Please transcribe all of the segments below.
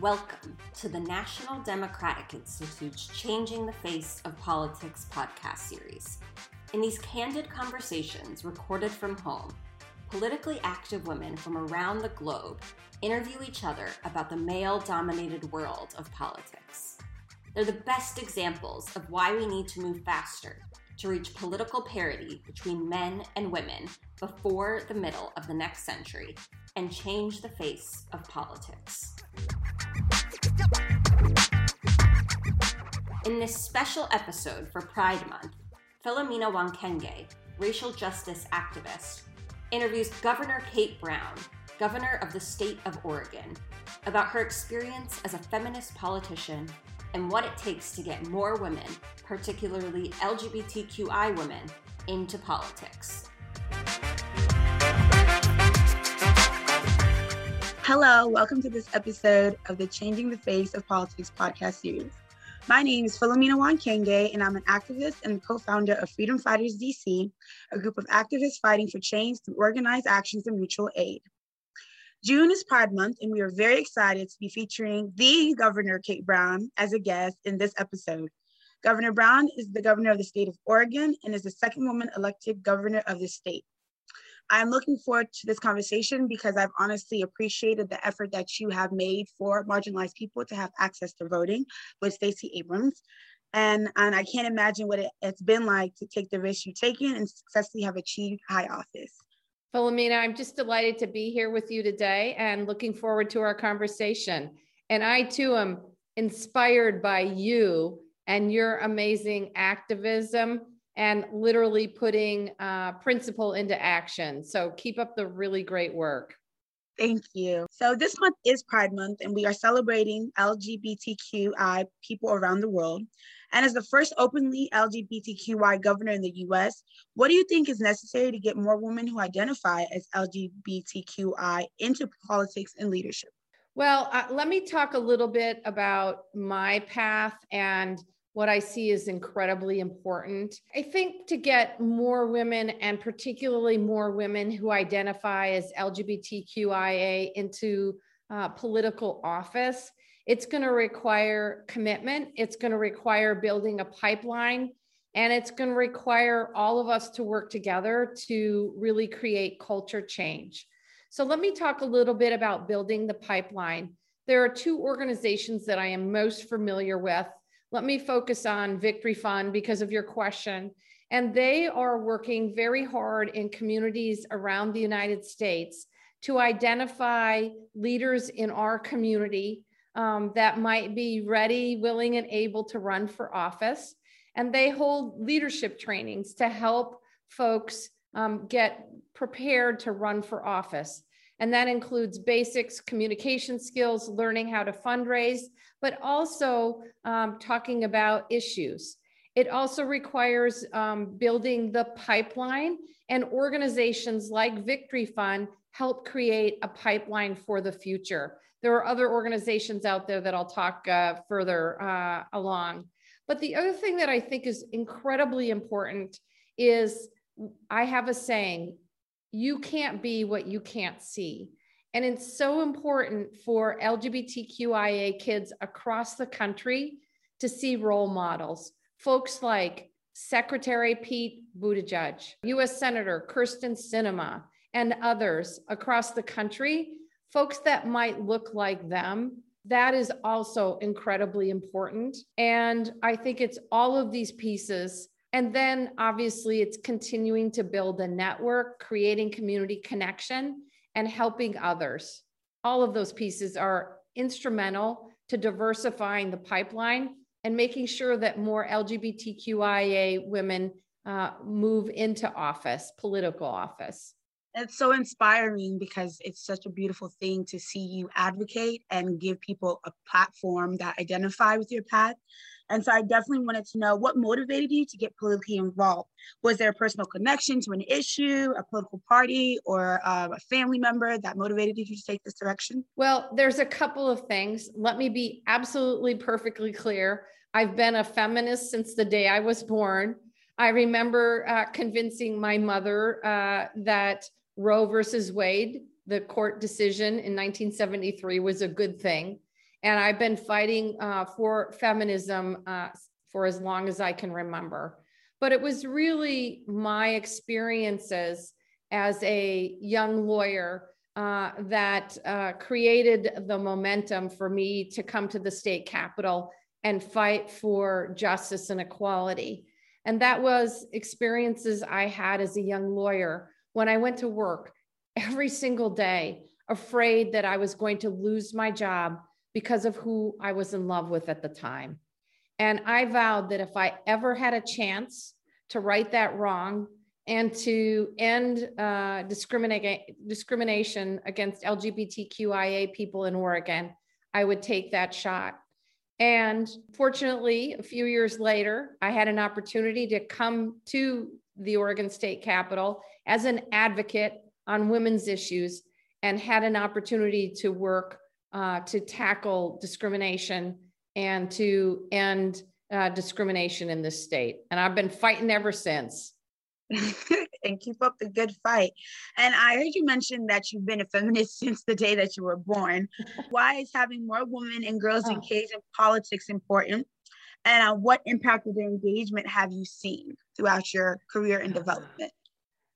Welcome to the National Democratic Institute's Changing the Face of Politics podcast series. In these candid conversations recorded from home, politically active women from around the globe interview each other about the male dominated world of politics. They're the best examples of why we need to move faster to reach political parity between men and women before the middle of the next century and change the face of politics. In this special episode for Pride Month, Philomena Wankenge, racial justice activist, interviews Governor Kate Brown, governor of the state of Oregon, about her experience as a feminist politician and what it takes to get more women, particularly LGBTQI women, into politics. Hello, welcome to this episode of the Changing the Face of Politics podcast series. My name is Philomena Wankenge, and I'm an activist and co founder of Freedom Fighters DC, a group of activists fighting for change through organized actions and mutual aid. June is Pride Month, and we are very excited to be featuring the Governor Kate Brown as a guest in this episode. Governor Brown is the governor of the state of Oregon and is the second woman elected governor of the state. I'm looking forward to this conversation because I've honestly appreciated the effort that you have made for marginalized people to have access to voting with Stacey Abrams. And, and I can't imagine what it, it's been like to take the risk you've taken and successfully have achieved high office. Philomena, I'm just delighted to be here with you today and looking forward to our conversation. And I too am inspired by you and your amazing activism and literally putting uh, principle into action. So keep up the really great work. Thank you. So this month is Pride Month, and we are celebrating LGBTQI people around the world. And as the first openly LGBTQI governor in the US, what do you think is necessary to get more women who identify as LGBTQI into politics and leadership? Well, uh, let me talk a little bit about my path and what I see is incredibly important. I think to get more women and particularly more women who identify as LGBTQIA into uh, political office, it's going to require commitment. It's going to require building a pipeline. And it's going to require all of us to work together to really create culture change. So, let me talk a little bit about building the pipeline. There are two organizations that I am most familiar with let me focus on Victory Fund because of your question. And they are working very hard in communities around the United States to identify leaders in our community um, that might be ready, willing, and able to run for office. And they hold leadership trainings to help folks um, get prepared to run for office. And that includes basics, communication skills, learning how to fundraise, but also um, talking about issues. It also requires um, building the pipeline, and organizations like Victory Fund help create a pipeline for the future. There are other organizations out there that I'll talk uh, further uh, along. But the other thing that I think is incredibly important is I have a saying you can't be what you can't see. And it's so important for LGBTQIA kids across the country to see role models, folks like Secretary Pete Buttigieg, US Senator Kyrsten Sinema, and others across the country, folks that might look like them. That is also incredibly important. And I think it's all of these pieces. And then obviously, it's continuing to build a network, creating community connection and helping others. All of those pieces are instrumental to diversifying the pipeline and making sure that more LGBTQIA women uh, move into office, political office. It's so inspiring because it's such a beautiful thing to see you advocate and give people a platform that identify with your path and so I definitely wanted to know what motivated you to get politically involved. Was there a personal connection to an issue, a political party, or uh, a family member that motivated you to take this direction? Well, there's a couple of things. Let me be absolutely perfectly clear. I've been a feminist since the day I was born. I remember uh, convincing my mother uh, that Roe versus Wade, the court decision in 1973, was a good thing. And I've been fighting uh, for feminism uh, for as long as I can remember. But it was really my experiences as a young lawyer uh, that uh, created the momentum for me to come to the state capitol and fight for justice and equality. And that was experiences I had as a young lawyer when I went to work every single day, afraid that I was going to lose my job because of who I was in love with at the time. And I vowed that if I ever had a chance to right that wrong and to end uh, discrimination against LGBTQIA people in Oregon, I would take that shot. And fortunately, a few years later, I had an opportunity to come to the Oregon State Capitol as an advocate on women's issues and had an opportunity to work uh, to tackle discrimination and to end uh, discrimination in this state. And I've been fighting ever since. and keep up the good fight. And I heard you mention that you've been a feminist since the day that you were born. Why is having more women and girls oh. engaged in politics important? And uh, what impact of their engagement have you seen throughout your career and development?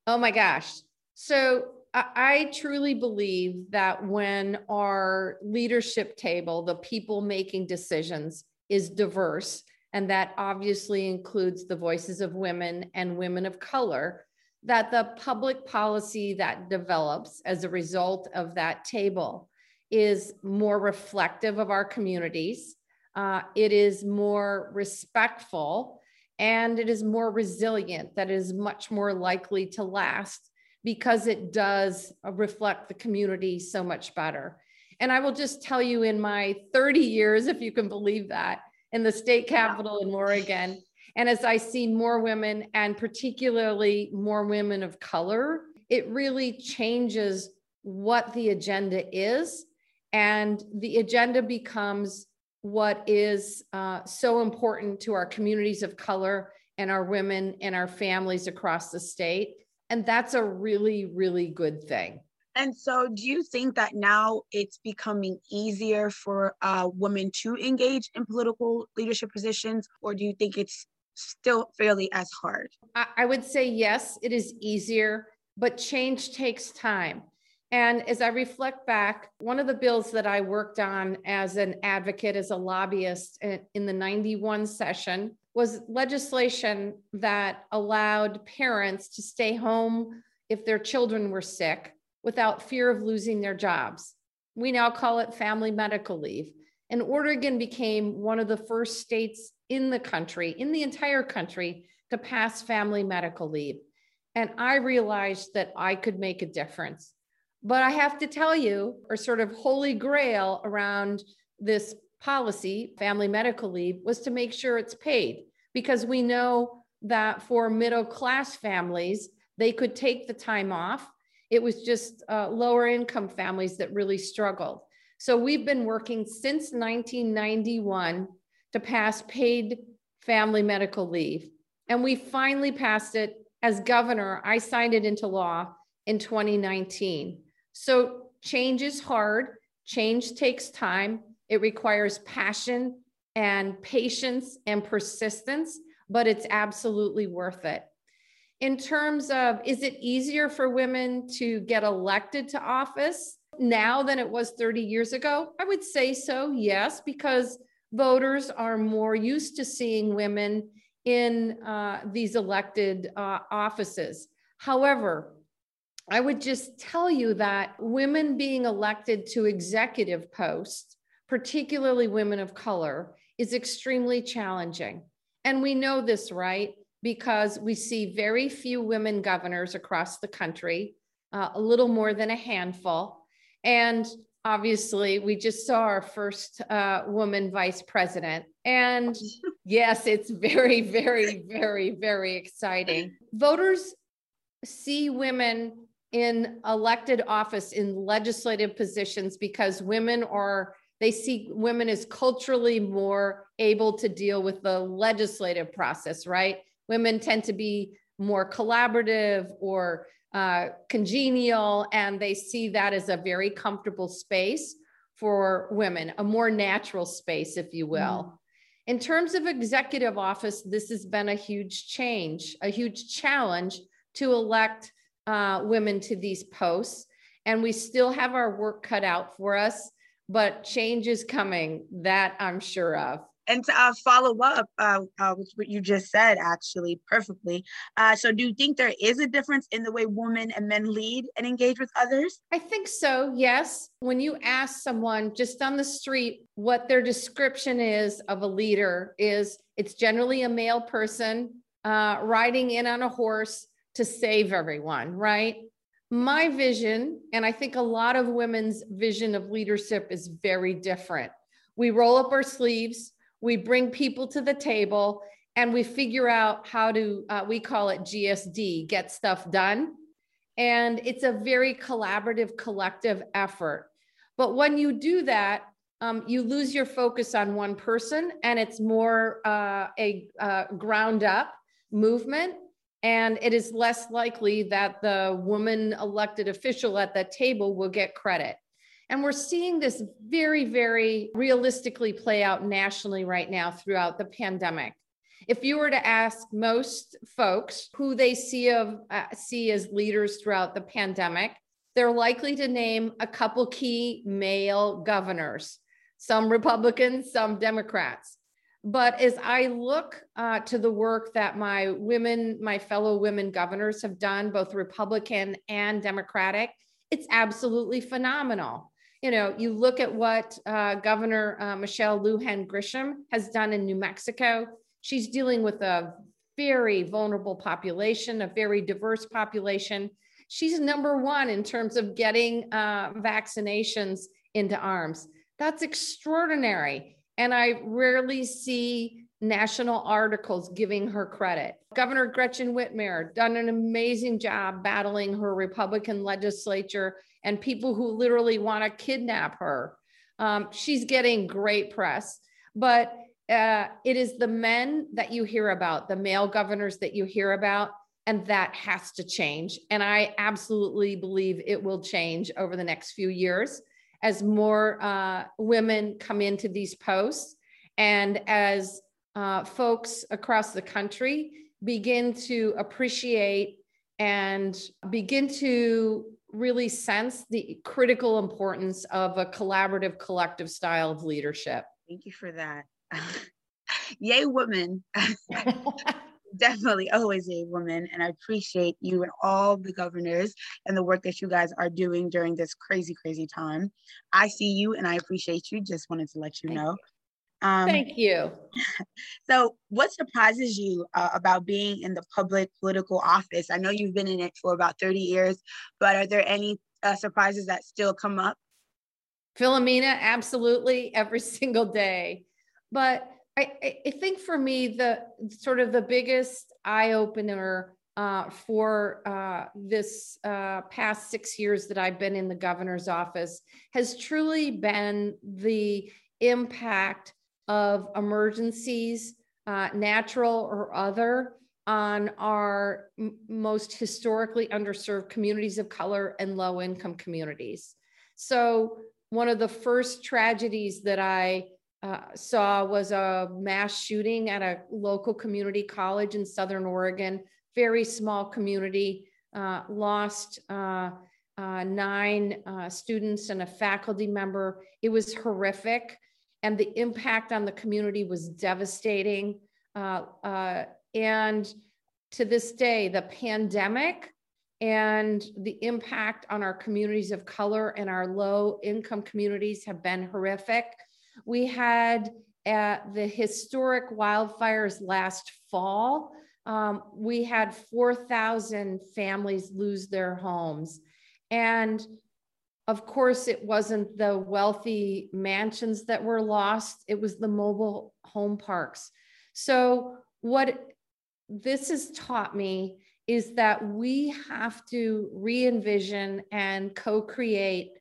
Oh my gosh. So I, truly believe that when our leadership table, the people making decisions, is diverse, and that obviously includes the voices of women and women of color, that the public policy that develops as a result of that table is more reflective of our communities. Uh, it is more respectful and it is more resilient, that is much more likely to last because it does reflect the community so much better. And I will just tell you in my 30 years, if you can believe that, in the state capitol in Oregon, and as I see more women, and particularly more women of color, it really changes what the agenda is. And the agenda becomes what is uh, so important to our communities of color and our women and our families across the state. And that's a really, really good thing. And so, do you think that now it's becoming easier for uh, women to engage in political leadership positions, or do you think it's still fairly as hard? I would say yes, it is easier, but change takes time. And as I reflect back, one of the bills that I worked on as an advocate, as a lobbyist in the 91 session was legislation that allowed parents to stay home if their children were sick without fear of losing their jobs. We now call it family medical leave. And Oregon became one of the first states in the country, in the entire country, to pass family medical leave. And I realized that I could make a difference. But I have to tell you, our sort of holy grail around this policy, family medical leave, was to make sure it's paid because we know that for middle class families, they could take the time off. It was just uh, lower income families that really struggled. So we've been working since 1991 to pass paid family medical leave. And we finally passed it as governor. I signed it into law in 2019. So change is hard, change takes time, it requires passion and patience and persistence, but it's absolutely worth it. In terms of, is it easier for women to get elected to office now than it was 30 years ago? I would say so, yes, because voters are more used to seeing women in uh, these elected uh, offices. However, I would just tell you that women being elected to executive posts, particularly women of color, is extremely challenging. And we know this, right? Because we see very few women governors across the country, uh, a little more than a handful. And obviously we just saw our first uh, woman vice president and yes it's very very very very exciting voters see women in elected office in legislative positions because women are they see women as culturally more able to deal with the legislative process right women tend to be more collaborative or uh, congenial and they see that as a very comfortable space. for women, a more natural space, if you will. Mm. In terms of executive office, this has been a huge change, a huge challenge to elect uh, women to these posts. And we still have our work cut out for us, but change is coming, that I'm sure of and to uh, follow up uh, uh, with what you just said, actually, perfectly. Uh, so, do you think there is a difference in the way women and men lead and engage with others? I think so, yes. When you ask someone just on the street what their description is of a leader, is it's generally a male person uh, riding in on a horse to save everyone, right? My vision, and I think a lot of women's vision of leadership is very different. We roll up our sleeves we bring people to the table and we figure out how to uh, we call it gsd get stuff done. And it's a very collaborative collective effort. But when you do that um, you lose your focus on one person and it's more uh, a uh, ground up movement and it is less likely that the woman elected official at that table will get credit and we're seeing this very, very realistically play out nationally right now throughout the pandemic. If you were to ask most folks who they see of uh, see as leaders throughout the pandemic, they're likely to name a couple key male governors, some Republicans, some Democrats. But as I look uh, to the work that my women, my fellow women governors have done, both Republican and Democratic, it's absolutely phenomenal you know, you look at what uh, Governor uh, Michelle Lujan Grisham has done in New Mexico. She's dealing with a very vulnerable population, a very diverse population. She's number one in terms of getting uh, vaccinations into arms. That's extraordinary. And I rarely see national articles giving her credit. Governor Gretchen Whitmer done an amazing job battling her Republican legislature and people who literally want to kidnap her. Um, she's getting great press, but uh, it is the men that you hear about, the male governors that you hear about, and that has to change. And I absolutely believe it will change over the next few years as more uh, women come into these posts and as uh, folks across the country begin to appreciate and begin to really sense the critical importance of a collaborative, collective style of leadership. Thank you for that. Yay, woman. Definitely always a woman. And I appreciate you and all the governors and the work that you guys are doing during this crazy, crazy time. I see you and I appreciate you. Just wanted to let you Thank know. You. Um, Thank you. So, what surprises you uh, about being in the public political office? I know you've been in it for about 30 years, but are there any uh, surprises that still come up? Philomena, absolutely every single day. But I, I think for me, the sort of the biggest eye opener uh, for uh, this uh, past six years that I've been in the governor's office has truly been the impact of emergencies, uh, natural or other, on our m- most historically underserved communities of color and low income communities. So, one of the first tragedies that I uh, saw was a mass shooting at a local community college in Southern Oregon, very small community, uh, lost uh, uh nine uh, students and a faculty member. It was horrific and the impact on the community was devastating. And to this day, the pandemic and the impact on our communities of color and our low income communities have been horrific. We had at the historic wildfires last fall, um, we had 4,000 families lose their homes. And of course, it wasn't the wealthy mansions that were lost, it was the mobile home parks. So, what this has taught me is that we have to re envision and co create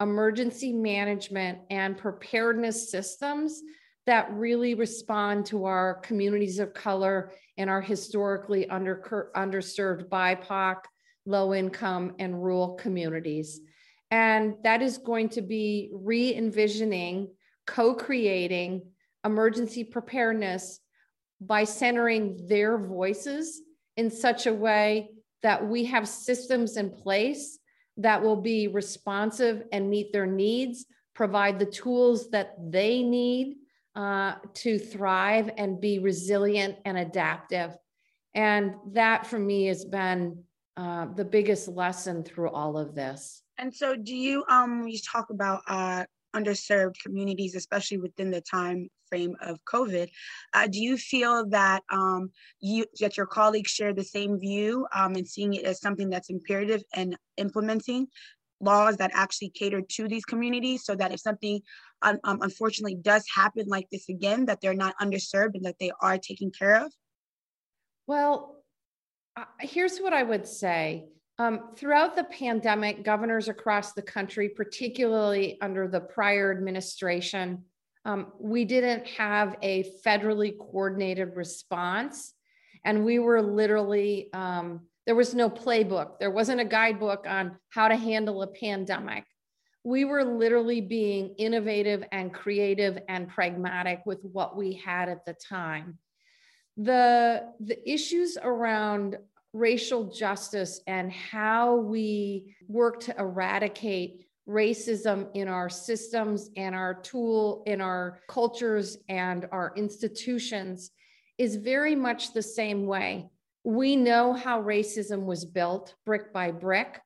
emergency management and preparedness systems that really respond to our communities of color and our historically under, underserved BIPOC, low income, and rural communities. And that is going to be re envisioning, co creating emergency preparedness by centering their voices in such a way that we have systems in place that will be responsive and meet their needs, provide the tools that they need uh, to thrive and be resilient and adaptive. And that for me has been uh, the biggest lesson through all of this. And so, do you um you talk about uh, underserved communities, especially within the time frame of COVID. Uh, do you feel that um, you that your colleagues share the same view um, and seeing it as something that's imperative and implementing laws that actually cater to these communities so that if something um, unfortunately does happen like this again, that they're not underserved and that they are taken care of? Well, uh, here's what I would say. Um, throughout the pandemic, governors across the country, particularly under the prior administration, um, we didn't have a federally coordinated response. And we were literally, um, there was no playbook, there wasn't a guidebook on how to handle a pandemic. We were literally being innovative and creative and pragmatic with what we had at the time. The, the issues around racial justice and how we work to eradicate racism in our systems and our tool in our cultures and our institutions is very much the same way. We know how racism was built brick by brick.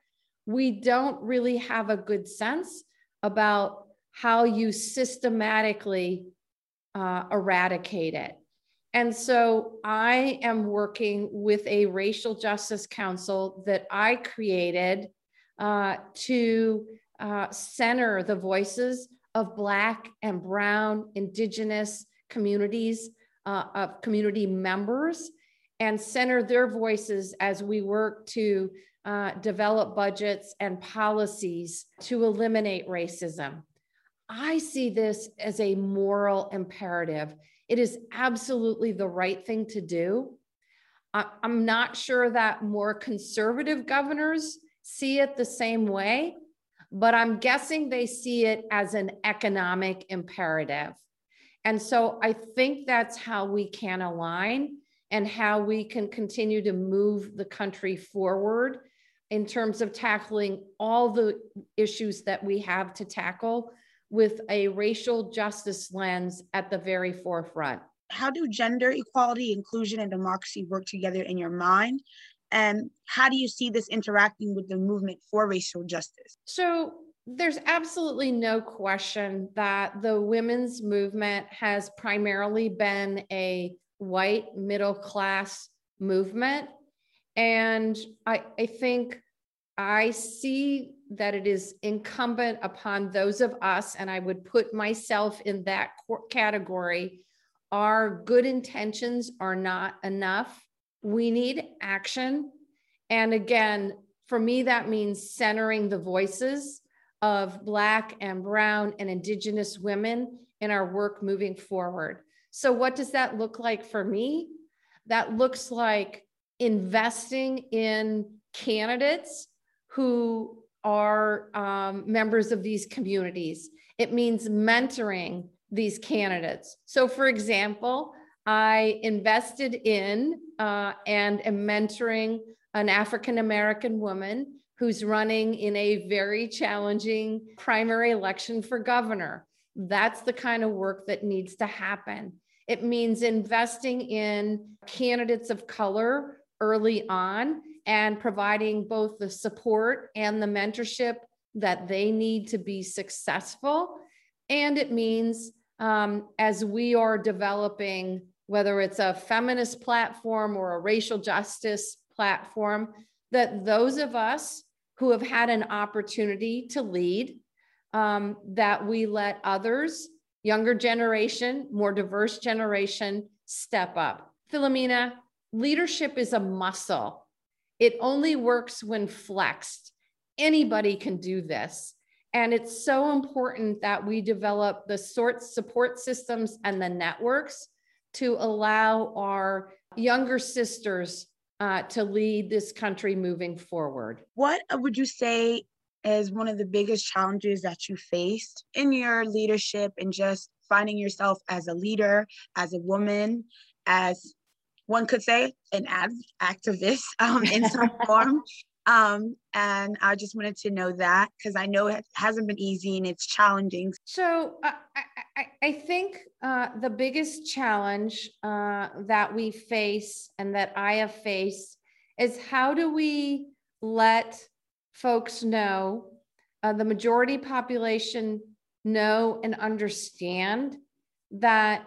We don't really have a good sense about how you systematically uh, eradicate it. And so I am working with a racial justice council that I created uh, to uh, center the voices of Black and Brown, Indigenous communities, uh, of community members, and center their voices as we work to uh, develop budgets and policies to eliminate racism. I see this as a moral imperative. It is absolutely the right thing to do. I'm not sure that more conservative governors see it the same way, but I'm guessing they see it as an economic imperative. And so I think that's how we can align and how we can continue to move the country forward in terms of tackling all the issues that we have to tackle with a racial justice lens at the very forefront. How do gender equality, inclusion, and democracy work together in your mind? And how do you see this interacting with the movement for racial justice? So, there's absolutely no question that the women's movement has primarily been a white middle class movement. And I, I think I see that it is incumbent upon those of us, and I would put myself in that category, our good intentions are not enough. We need action. And again, for me, that means centering the voices of Black and Brown and Indigenous women in our work moving forward. So, what does that look like for me? That looks like investing in candidates who are um, members of these communities. It means mentoring these candidates. So, for example, I invested in uh, and am mentoring an African American woman who's running in a very challenging primary election for governor. That's the kind of work that needs to happen. It means investing in candidates of color early on and providing both the support and the mentorship that they need to be successful. And it means um, as we are developing, whether it's a feminist platform or a racial justice platform, that those of us who have had an opportunity to lead, um, that we let others, younger generation, more diverse generation, step up. Philomena, leadership is a muscle it only works when flexed. Anybody can do this. And it's so important that we develop the sort support systems and the networks to allow our younger sisters uh, to lead this country moving forward. What would you say is one of the biggest challenges that you faced in your leadership and just finding yourself as a leader, as a woman, as one could say an ad- activist um, in some form. Um, and I just wanted to know that because I know it hasn't been easy and it's challenging. So uh, I, I, I, think uh, the biggest challenge uh, that we face and that I have faced is how do we let folks know, uh, the majority population know and understand that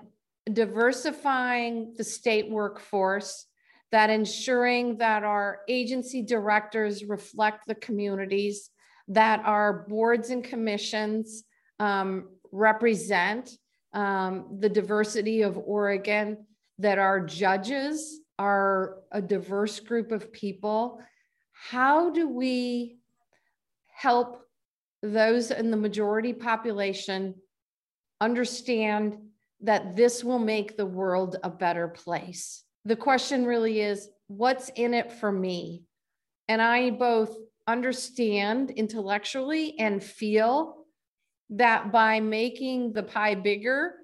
diversifying the state workforce, that ensuring that our agency directors reflect the communities, that our boards and commissions um, represent um, the diversity of Oregon, that our judges are a diverse group of people. How do we help those in the majority population understand that this will make the world a better place. The question really is what's in it for me? And I both understand intellectually and feel that by making the pie bigger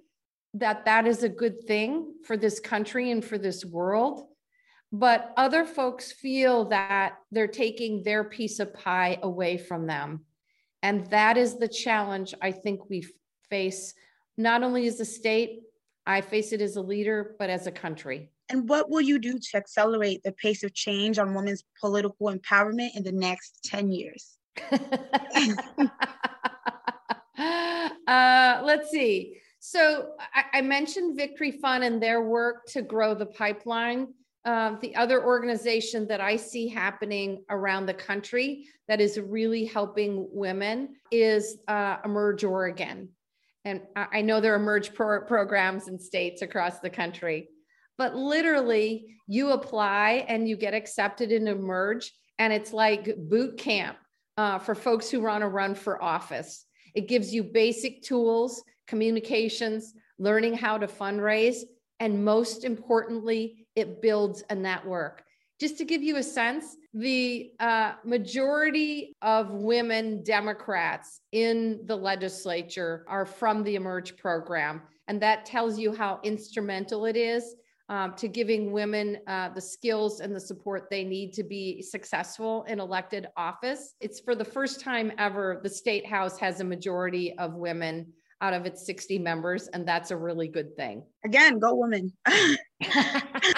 that that is a good thing for this country and for this world but other folks feel that they're taking their piece of pie away from them and that is the challenge I think we face, not only as a state, I face it as a leader, but as a country. And what will you do to accelerate the pace of change on women's political empowerment in the next 10 years? uh, let's see. So I, I, mentioned Victory Fund and their work to grow the pipeline. Uh, the other organization that I see happening around the country that is really helping women is uh, Emerge Oregon. And I know there are Emerge pro- programs in states across the country, but literally you apply and you get accepted in Emerge, and it's like boot camp uh, for folks who want to run for office. It gives you basic tools, communications, learning how to fundraise, and most importantly, it builds a network. Just to give you a sense, the uh, majority of women Democrats in the legislature are from the Emerge program. And that tells you how instrumental it is um, to giving women uh, the skills and the support they need to be successful in elected office. It's for the first time ever, the state house has a majority of women out of its 60 members, and that's a really good thing. Again, go women.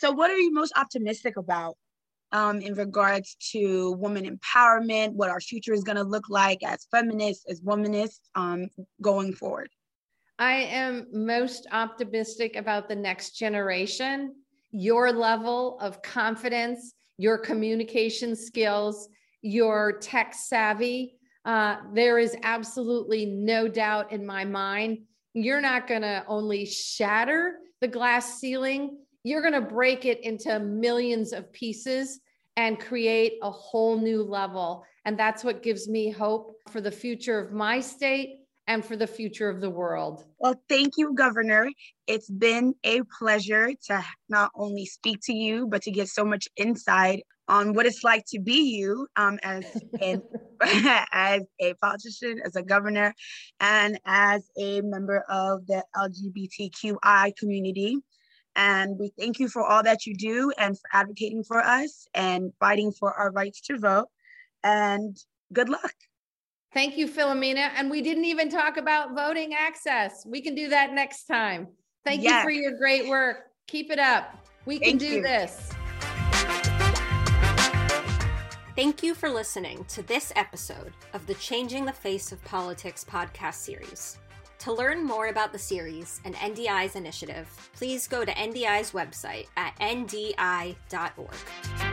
so, what are you most optimistic about um, in regards to women empowerment, what our future is going to look like as feminists, as womanists um, going forward? I am most optimistic about the next generation, your level of confidence, your communication skills, your tech savvy, uh, there is absolutely no doubt in my mind. You're not going to only shatter the glass ceiling, you're going to break it into millions of pieces and create a whole new level. And that's what gives me hope for the future of my state and for the future of the world. Well, thank you, Governor. It's been a pleasure to not only speak to you, but to get so much insight on what it's like to be you um, as an, as a politician, as a governor, and as a member of the LGBTQI community. And we thank you for all that you do and for advocating for us and fighting for our rights to vote. And good luck. Thank you, Philomena. And we didn't even talk about voting access. We can do that next time. Thank yes. you for your great work. Keep it up. We can Thank do you. this. Thank you for listening to this episode of the Changing the Face of Politics podcast series. To learn more about the series and NDI's initiative, please go to NDI's website at ndi.org.